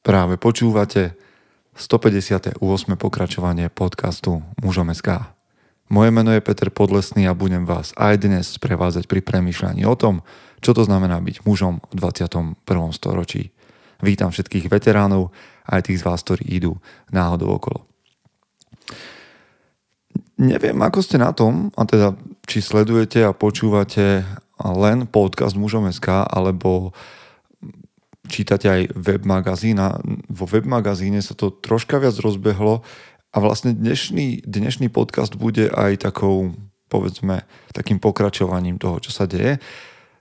Práve počúvate 158. pokračovanie podcastu Mužom SK. Moje meno je Peter Podlesný a budem vás aj dnes sprevázať pri premýšľaní o tom, čo to znamená byť mužom v 21. storočí. Vítam všetkých veteránov, aj tých z vás, ktorí idú náhodou okolo. Neviem, ako ste na tom, a teda či sledujete a počúvate len podcast Mužom SK, alebo čítate aj web magazín a vo web magazíne sa to troška viac rozbehlo a vlastne dnešný, dnešný podcast bude aj takou, povedzme, takým pokračovaním toho, čo sa deje.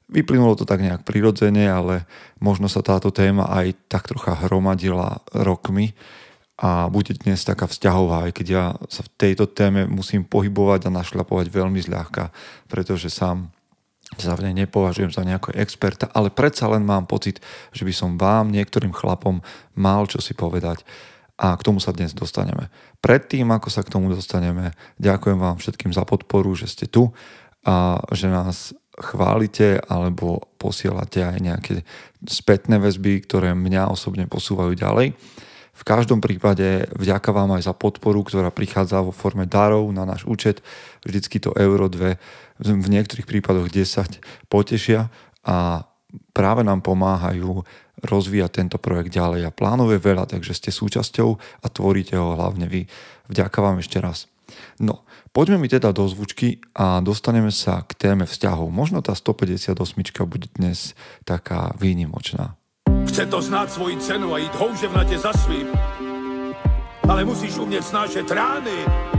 Vyplynulo to tak nejak prirodzene, ale možno sa táto téma aj tak trocha hromadila rokmi a bude dnes taká vzťahová, aj keď ja sa v tejto téme musím pohybovať a našľapovať veľmi zľahka, pretože sám sa v nej nepovažujem za nejakého experta, ale predsa len mám pocit, že by som vám, niektorým chlapom, mal čo si povedať a k tomu sa dnes dostaneme. Predtým, ako sa k tomu dostaneme, ďakujem vám všetkým za podporu, že ste tu a že nás chválite alebo posielate aj nejaké spätné väzby, ktoré mňa osobne posúvajú ďalej. V každom prípade vďaka vám aj za podporu, ktorá prichádza vo forme darov na náš účet. Vždycky to euro 2, v niektorých prípadoch 10 potešia a práve nám pomáhajú rozvíjať tento projekt ďalej. A plánov je veľa, takže ste súčasťou a tvoríte ho hlavne vy. Vďaka vám ešte raz. No, poďme mi teda do zvučky a dostaneme sa k téme vzťahov. Možno tá 158 bude dnes taká výnimočná. Chce to znát svoji cenu a jít houževnatě za svým. Ale musíš umět snášet rány.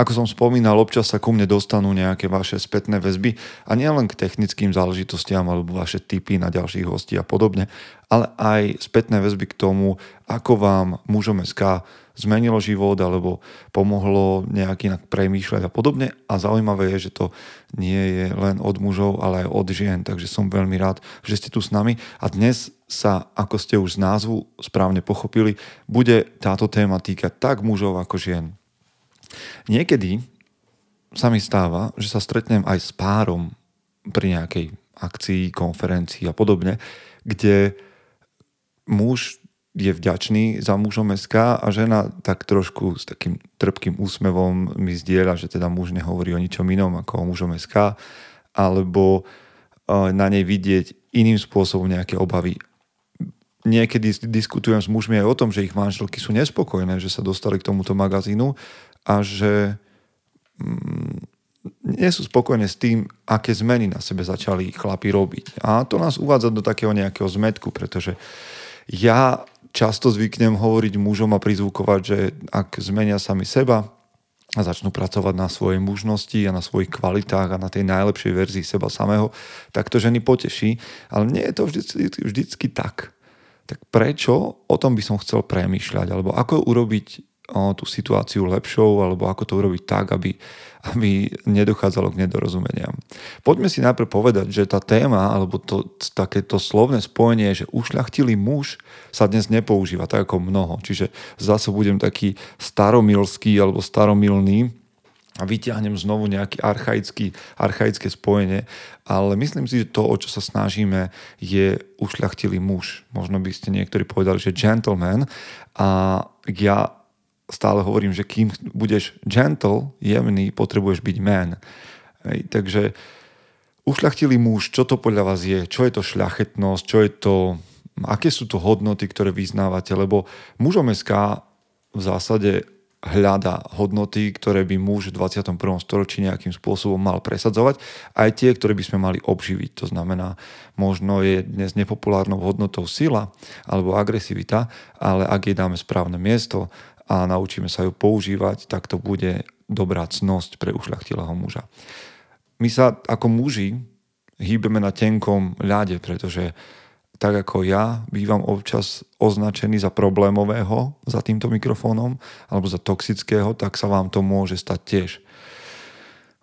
Ako som spomínal, občas sa ku mne dostanú nejaké vaše spätné väzby a nielen k technickým záležitostiam alebo vaše tipy na ďalších hostí a podobne, ale aj spätné väzby k tomu, ako vám mužom SK zmenilo život alebo pomohlo nejak inak premýšľať a podobne. A zaujímavé je, že to nie je len od mužov, ale aj od žien, takže som veľmi rád, že ste tu s nami. A dnes sa, ako ste už z názvu správne pochopili, bude táto téma týkať tak mužov ako žien. Niekedy sa mi stáva, že sa stretnem aj s párom pri nejakej akcii, konferencii a podobne, kde muž je vďačný za mužom SK a žena tak trošku s takým trpkým úsmevom mi zdieľa, že teda muž nehovorí o ničom inom ako o mužom SK, alebo na nej vidieť iným spôsobom nejaké obavy. Niekedy diskutujem s mužmi aj o tom, že ich manželky sú nespokojné, že sa dostali k tomuto magazínu a že mm, nie sú spokojné s tým, aké zmeny na sebe začali chlapi robiť. A to nás uvádza do takého nejakého zmetku, pretože ja často zvyknem hovoriť mužom a prizvukovať, že ak zmenia sami seba a začnú pracovať na svojej mužnosti a na svojich kvalitách a na tej najlepšej verzii seba samého, tak to ženy poteší. Ale nie je to vždy, vždycky tak. Tak prečo o tom by som chcel premýšľať? Alebo ako urobiť tú situáciu lepšou, alebo ako to urobiť tak, aby, aby nedochádzalo k nedorozumeniam. Poďme si najprv povedať, že tá téma, alebo to, takéto slovné spojenie, že ušľachtilý muž sa dnes nepoužíva tak ako mnoho. Čiže zase budem taký staromilský alebo staromilný, a vyťahnem znovu archaický, archaické spojenie, ale myslím si, že to, o čo sa snažíme, je ušľachtilý muž. Možno by ste niektorí povedali, že gentleman a ja stále hovorím, že kým budeš gentle, jemný, potrebuješ byť man. Hej, takže ušľachtilý muž, čo to podľa vás je? Čo je to šľachetnosť? Čo je to... Aké sú to hodnoty, ktoré vyznávate? Lebo mužom SK v zásade hľada hodnoty, ktoré by muž v 21. storočí nejakým spôsobom mal presadzovať, aj tie, ktoré by sme mali obživiť. To znamená, možno je dnes nepopulárnou hodnotou sila alebo agresivita, ale ak jej dáme správne miesto, a naučíme sa ju používať, tak to bude dobrá cnosť pre ušľachtilého muža. My sa ako muži hýbeme na tenkom ľade, pretože tak ako ja bývam občas označený za problémového za týmto mikrofónom alebo za toxického, tak sa vám to môže stať tiež.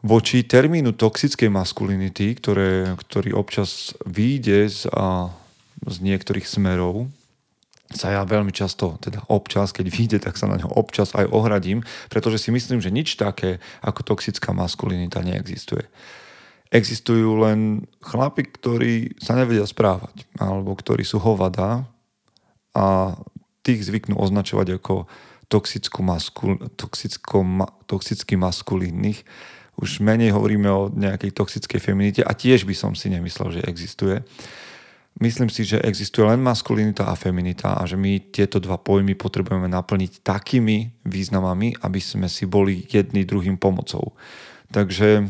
Voči termínu toxickej maskulinity, ktoré, ktorý občas vyjde z, a, z niektorých smerov, sa ja veľmi často, teda občas, keď vyjde, tak sa na ňo občas aj ohradím, pretože si myslím, že nič také ako toxická maskulinita neexistuje existujú len chlapi, ktorí sa nevedia správať, alebo ktorí sú hovada a tých zvyknú označovať ako toxickú maskul, toxicko, ma, toxicky maskulínnych. Už menej hovoríme o nejakej toxickej feminite a tiež by som si nemyslel, že existuje. Myslím si, že existuje len maskulinita a feminita a že my tieto dva pojmy potrebujeme naplniť takými významami, aby sme si boli jedný druhým pomocou. Takže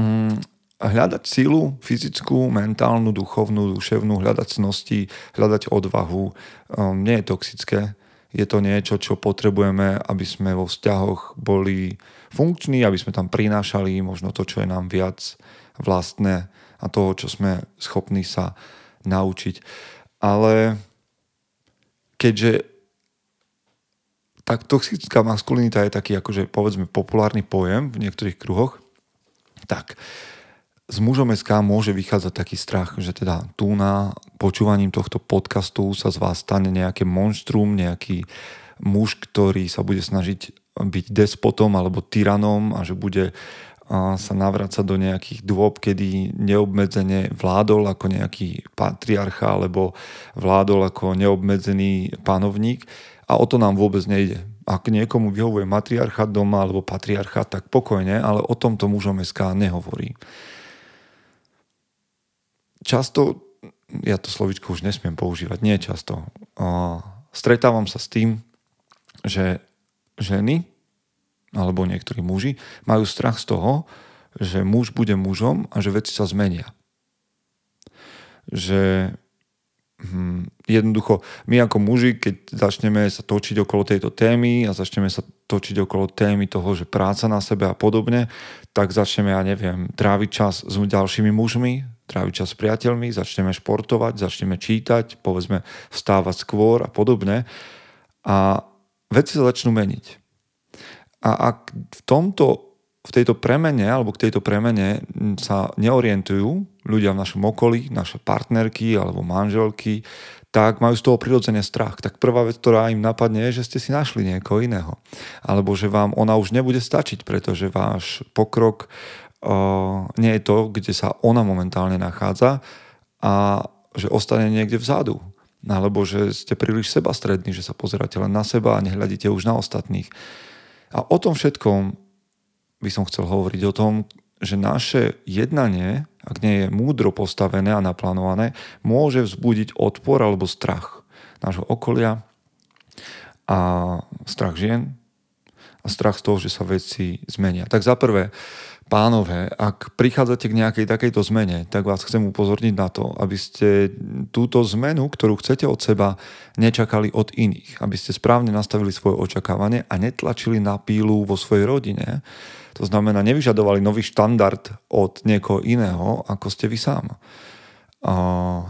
mm, hľadať silu fyzickú, mentálnu, duchovnú, duševnú, hľadať cnosti, hľadať odvahu um, nie je toxické. Je to niečo, čo potrebujeme, aby sme vo vzťahoch boli funkční, aby sme tam prinášali možno to, čo je nám viac vlastné a toho, čo sme schopní sa naučiť. Ale keďže tak toxická maskulinita je taký akože povedzme populárny pojem v niektorých kruhoch, tak z mužom SK môže vychádzať taký strach, že teda tu na počúvaním tohto podcastu sa z vás stane nejaké monštrum, nejaký muž, ktorý sa bude snažiť byť despotom alebo tyranom a že bude sa navrácať do nejakých dôb, kedy neobmedzene vládol ako nejaký patriarcha alebo vládol ako neobmedzený panovník a o to nám vôbec nejde ak niekomu vyhovuje matriarchát doma alebo patriarchát, tak pokojne, ale o tomto mužom SK nehovorí. Často, ja to slovičko už nesmiem používať, nie často, stretávam sa s tým, že ženy alebo niektorí muži majú strach z toho, že muž bude mužom a že veci sa zmenia. Že Hmm, jednoducho, my ako muži, keď začneme sa točiť okolo tejto témy a začneme sa točiť okolo témy toho, že práca na sebe a podobne, tak začneme, ja neviem, tráviť čas s ďalšími mužmi, tráviť čas s priateľmi, začneme športovať, začneme čítať, povedzme vstávať skôr a podobne. A veci sa začnú meniť. A ak v tomto v tejto premene alebo k tejto premene sa neorientujú ľudia v našom okolí, naše partnerky alebo manželky, tak majú z toho prirodzene strach. Tak prvá vec, ktorá im napadne, je, že ste si našli niekoho iného. Alebo že vám ona už nebude stačiť, pretože váš pokrok uh, nie je to, kde sa ona momentálne nachádza a že ostane niekde vzadu. Alebo že ste príliš sebastrední, že sa pozeráte len na seba a nehľadíte už na ostatných. A o tom všetkom by som chcel hovoriť o tom, že naše jednanie, ak nie je múdro postavené a naplánované, môže vzbudiť odpor alebo strach nášho okolia a strach žien a strach z toho, že sa veci zmenia. Tak za prvé, Pánové, ak prichádzate k nejakej takejto zmene, tak vás chcem upozorniť na to, aby ste túto zmenu, ktorú chcete od seba, nečakali od iných. Aby ste správne nastavili svoje očakávanie a netlačili na pílu vo svojej rodine. To znamená, nevyžadovali nový štandard od niekoho iného, ako ste vy sám.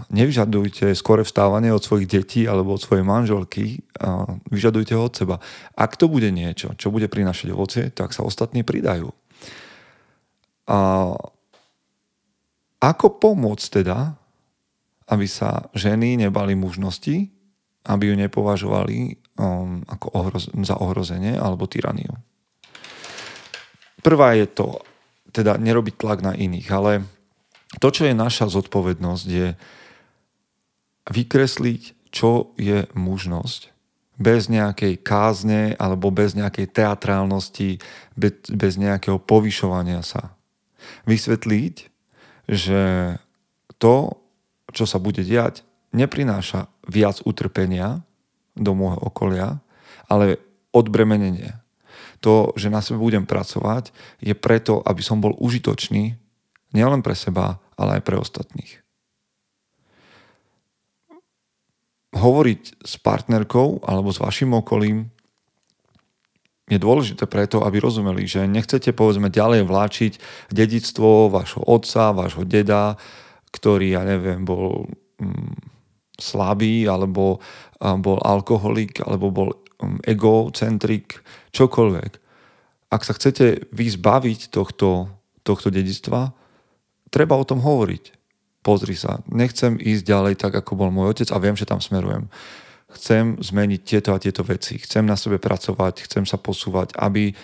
Nevyžadujte skore vstávanie od svojich detí alebo od svojej manželky, a vyžadujte ho od seba. Ak to bude niečo, čo bude prinašať ovocie, tak sa ostatní pridajú. A ako pomôcť teda, aby sa ženy nebali mužnosti, aby ju nepovažovali um, ako ohroz- za ohrozenie alebo tyraniu. Prvá je to, teda nerobiť tlak na iných, ale to, čo je naša zodpovednosť, je vykresliť, čo je mužnosť bez nejakej kázne alebo bez nejakej teatrálnosti, bez, bez nejakého povyšovania sa vysvetliť, že to, čo sa bude diať, neprináša viac utrpenia do môjho okolia, ale odbremenenie. To, že na sebe budem pracovať, je preto, aby som bol užitočný nielen pre seba, ale aj pre ostatných. Hovoriť s partnerkou alebo s vašim okolím je dôležité preto, aby rozumeli, že nechcete povedzme ďalej vláčiť dedictvo vášho otca, vášho deda, ktorý, ja neviem, bol mm, slabý, alebo bol alkoholik, alebo bol mm, egocentrik, čokoľvek. Ak sa chcete vyzbaviť tohto, tohto dedictva, treba o tom hovoriť. Pozri sa, nechcem ísť ďalej tak, ako bol môj otec a viem, že tam smerujem. Chcem zmeniť tieto a tieto veci. Chcem na sebe pracovať, chcem sa posúvať, aby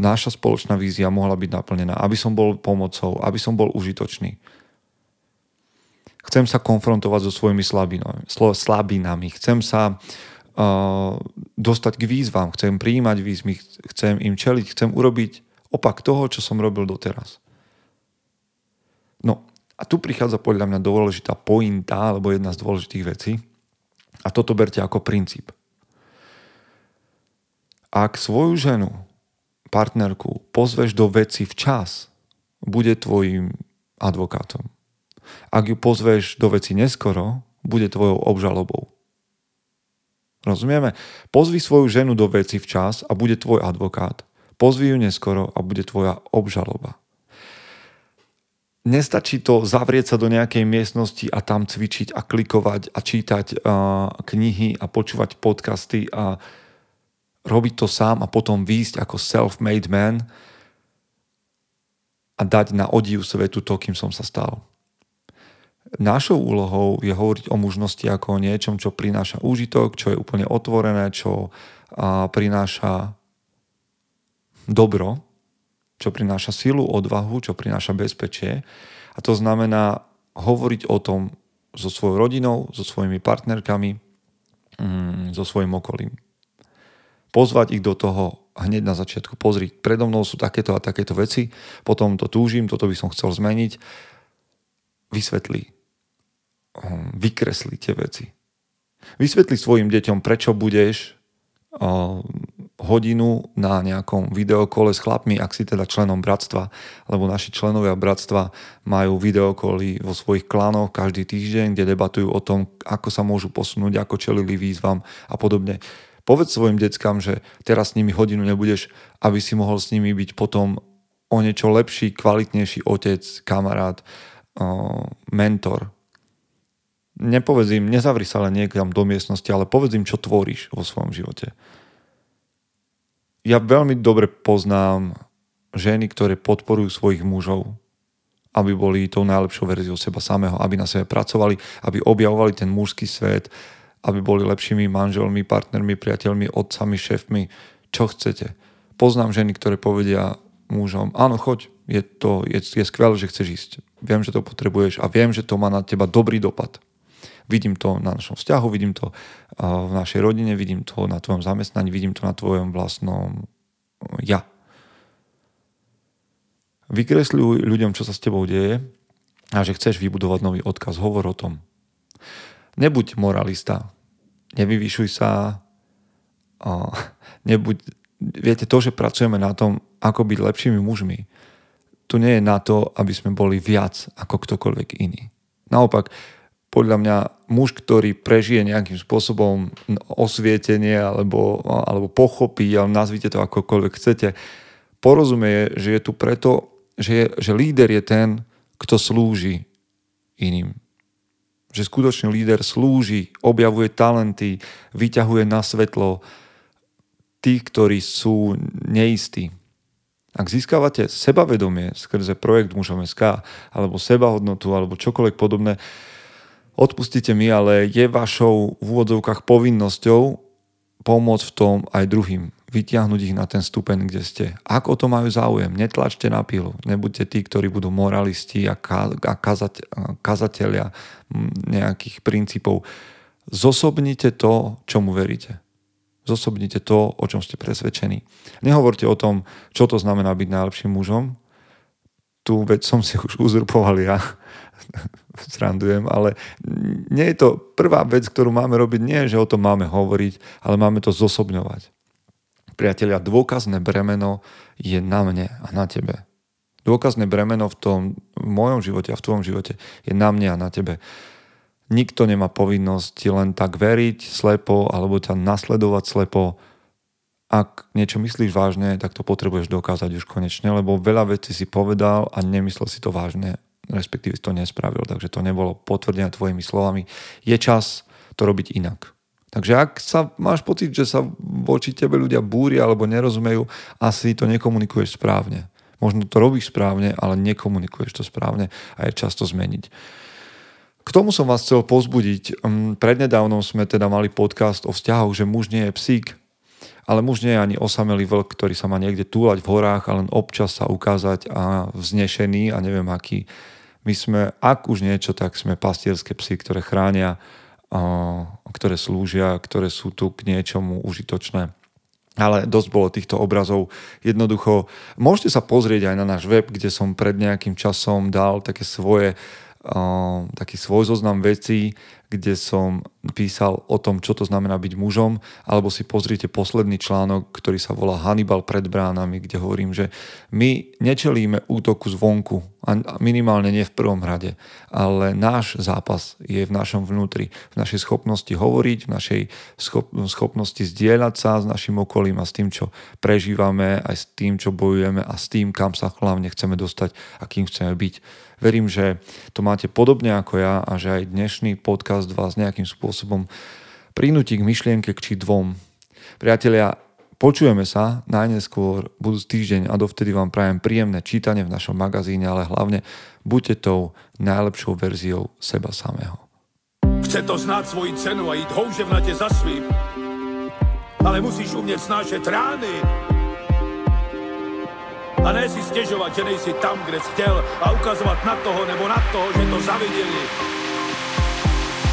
naša spoločná vízia mohla byť naplnená, aby som bol pomocou, aby som bol užitočný. Chcem sa konfrontovať so svojimi slabinami, chcem sa uh, dostať k výzvam, chcem prijímať výzvy, chcem im čeliť, chcem urobiť opak toho, čo som robil doteraz. No a tu prichádza podľa mňa dôležitá pointa, alebo jedna z dôležitých vecí. A toto berte ako princíp. Ak svoju ženu partnerku pozveš do veci včas, bude tvojim advokátom. Ak ju pozveš do veci neskoro, bude tvojou obžalobou. Rozumieme? Pozvi svoju ženu do veci včas a bude tvoj advokát. Pozvi ju neskoro a bude tvoja obžaloba. Nestačí to zavrieť sa do nejakej miestnosti a tam cvičiť a klikovať a čítať uh, knihy a počúvať podcasty a robiť to sám a potom výjsť ako self-made man a dať na odiv svetu to, kým som sa stal. Našou úlohou je hovoriť o mužnosti ako o niečom, čo prináša úžitok, čo je úplne otvorené, čo prináša dobro, čo prináša silu, odvahu, čo prináša bezpečie. A to znamená hovoriť o tom so svojou rodinou, so svojimi partnerkami, mm, so svojim okolím pozvať ich do toho hneď na začiatku. Pozri, predo mnou sú takéto a takéto veci, potom to túžim, toto by som chcel zmeniť. Vysvetli. Hm, vykresli tie veci. Vysvetli svojim deťom, prečo budeš hodinu na nejakom videokole s chlapmi, ak si teda členom bratstva, lebo naši členovia bratstva majú videokoly vo svojich klanoch každý týždeň, kde debatujú o tom, ako sa môžu posunúť, ako čelili výzvam a podobne Povedz svojim deckám, že teraz s nimi hodinu nebudeš, aby si mohol s nimi byť potom o niečo lepší, kvalitnejší otec, kamarát, mentor. Nepovedz im, nezavri sa len niekam do miestnosti, ale povedz im, čo tvoríš vo svojom živote. Ja veľmi dobre poznám ženy, ktoré podporujú svojich mužov, aby boli tou najlepšou verziou seba samého, aby na sebe pracovali, aby objavovali ten mužský svet, aby boli lepšími manželmi, partnermi, priateľmi, otcami, šéfmi, čo chcete. Poznám ženy, ktoré povedia mužom, áno, choď, je, to, je, je skvelé, že chceš ísť. Viem, že to potrebuješ a viem, že to má na teba dobrý dopad. Vidím to na našom vzťahu, vidím to v našej rodine, vidím to na tvojom zamestnaní, vidím to na tvojom vlastnom ja. Vykresľuj ľuďom, čo sa s tebou deje a že chceš vybudovať nový odkaz. Hovor o tom. Nebuď moralista. Nevyvyšuj sa. Nebuď, viete, to, že pracujeme na tom, ako byť lepšími mužmi, tu nie je na to, aby sme boli viac ako ktokoľvek iný. Naopak, podľa mňa muž, ktorý prežije nejakým spôsobom osvietenie alebo, alebo pochopí, ale nazvite to akokoľvek chcete, porozumie, že je tu preto, že, je, že líder je ten, kto slúži iným že skutočný líder slúži, objavuje talenty, vyťahuje na svetlo tých, ktorí sú neistí. Ak získavate sebavedomie skrze projekt mužom SK, alebo sebahodnotu, alebo čokoľvek podobné, odpustite mi, ale je vašou v úvodzovkách povinnosťou pomôcť v tom aj druhým vytiahnuť ich na ten stupeň, kde ste. Ak o to majú záujem, netlačte na pilu. Nebuďte tí, ktorí budú moralisti a, ka- a kazať, kazatelia nejakých princípov. Zosobnite to, čomu veríte. Zosobnite to, o čom ste presvedčení. Nehovorte o tom, čo to znamená byť najlepším mužom. Tú vec som si už uzurpoval ja. Srandujem, ale nie je to prvá vec, ktorú máme robiť, nie je, že o tom máme hovoriť, ale máme to zosobňovať. Priatelia, dôkazné bremeno je na mne a na tebe. Dôkazné bremeno v tom, v mojom živote a v tvojom živote je na mne a na tebe. Nikto nemá povinnosť ti len tak veriť slepo alebo ťa nasledovať slepo. Ak niečo myslíš vážne, tak to potrebuješ dokázať už konečne, lebo veľa vecí si povedal a nemyslel si to vážne. Respektíve to nespravil, takže to nebolo potvrdené tvojimi slovami. Je čas to robiť inak. Takže ak sa máš pocit, že sa voči tebe ľudia búria alebo nerozumejú, asi to nekomunikuješ správne. Možno to robíš správne, ale nekomunikuješ to správne a je často zmeniť. K tomu som vás chcel pozbudiť. Mm, prednedávnom sme teda mali podcast o vzťahoch, že muž nie je psík, ale muž nie je ani osamelý vlk, ktorý sa má niekde túlať v horách a len občas sa ukázať a vznešený a neviem aký. My sme, ak už niečo, tak sme pastierské psy, ktoré chránia ktoré slúžia, ktoré sú tu k niečomu užitočné. Ale dosť bolo týchto obrazov. Jednoducho, môžete sa pozrieť aj na náš web, kde som pred nejakým časom dal také svoje taký svoj zoznam vecí, kde som písal o tom, čo to znamená byť mužom, alebo si pozrite posledný článok, ktorý sa volá Hannibal pred bránami, kde hovorím, že my nečelíme útoku zvonku, a minimálne nie v prvom rade, ale náš zápas je v našom vnútri, v našej schopnosti hovoriť, v našej schopnosti zdieľať sa s našim okolím a s tým, čo prežívame, aj s tým, čo bojujeme a s tým, kam sa hlavne chceme dostať a kým chceme byť. Verím, že to máte podobne ako ja a že aj dnešný podcast vás nejakým spôsobom prinúti k myšlienke či dvom. Priatelia, počujeme sa najneskôr budúci týždeň a dovtedy vám prajem príjemné čítanie v našom magazíne, ale hlavne buďte tou najlepšou verziou seba samého. Chce to znáť svoji cenu a ísť houževnate za svým. Ale musíš umieť snášať rány a ne si stěžovat, že nejsi tam, kde jsi chtěl a ukazovat na toho nebo na toho, že to zaviděli.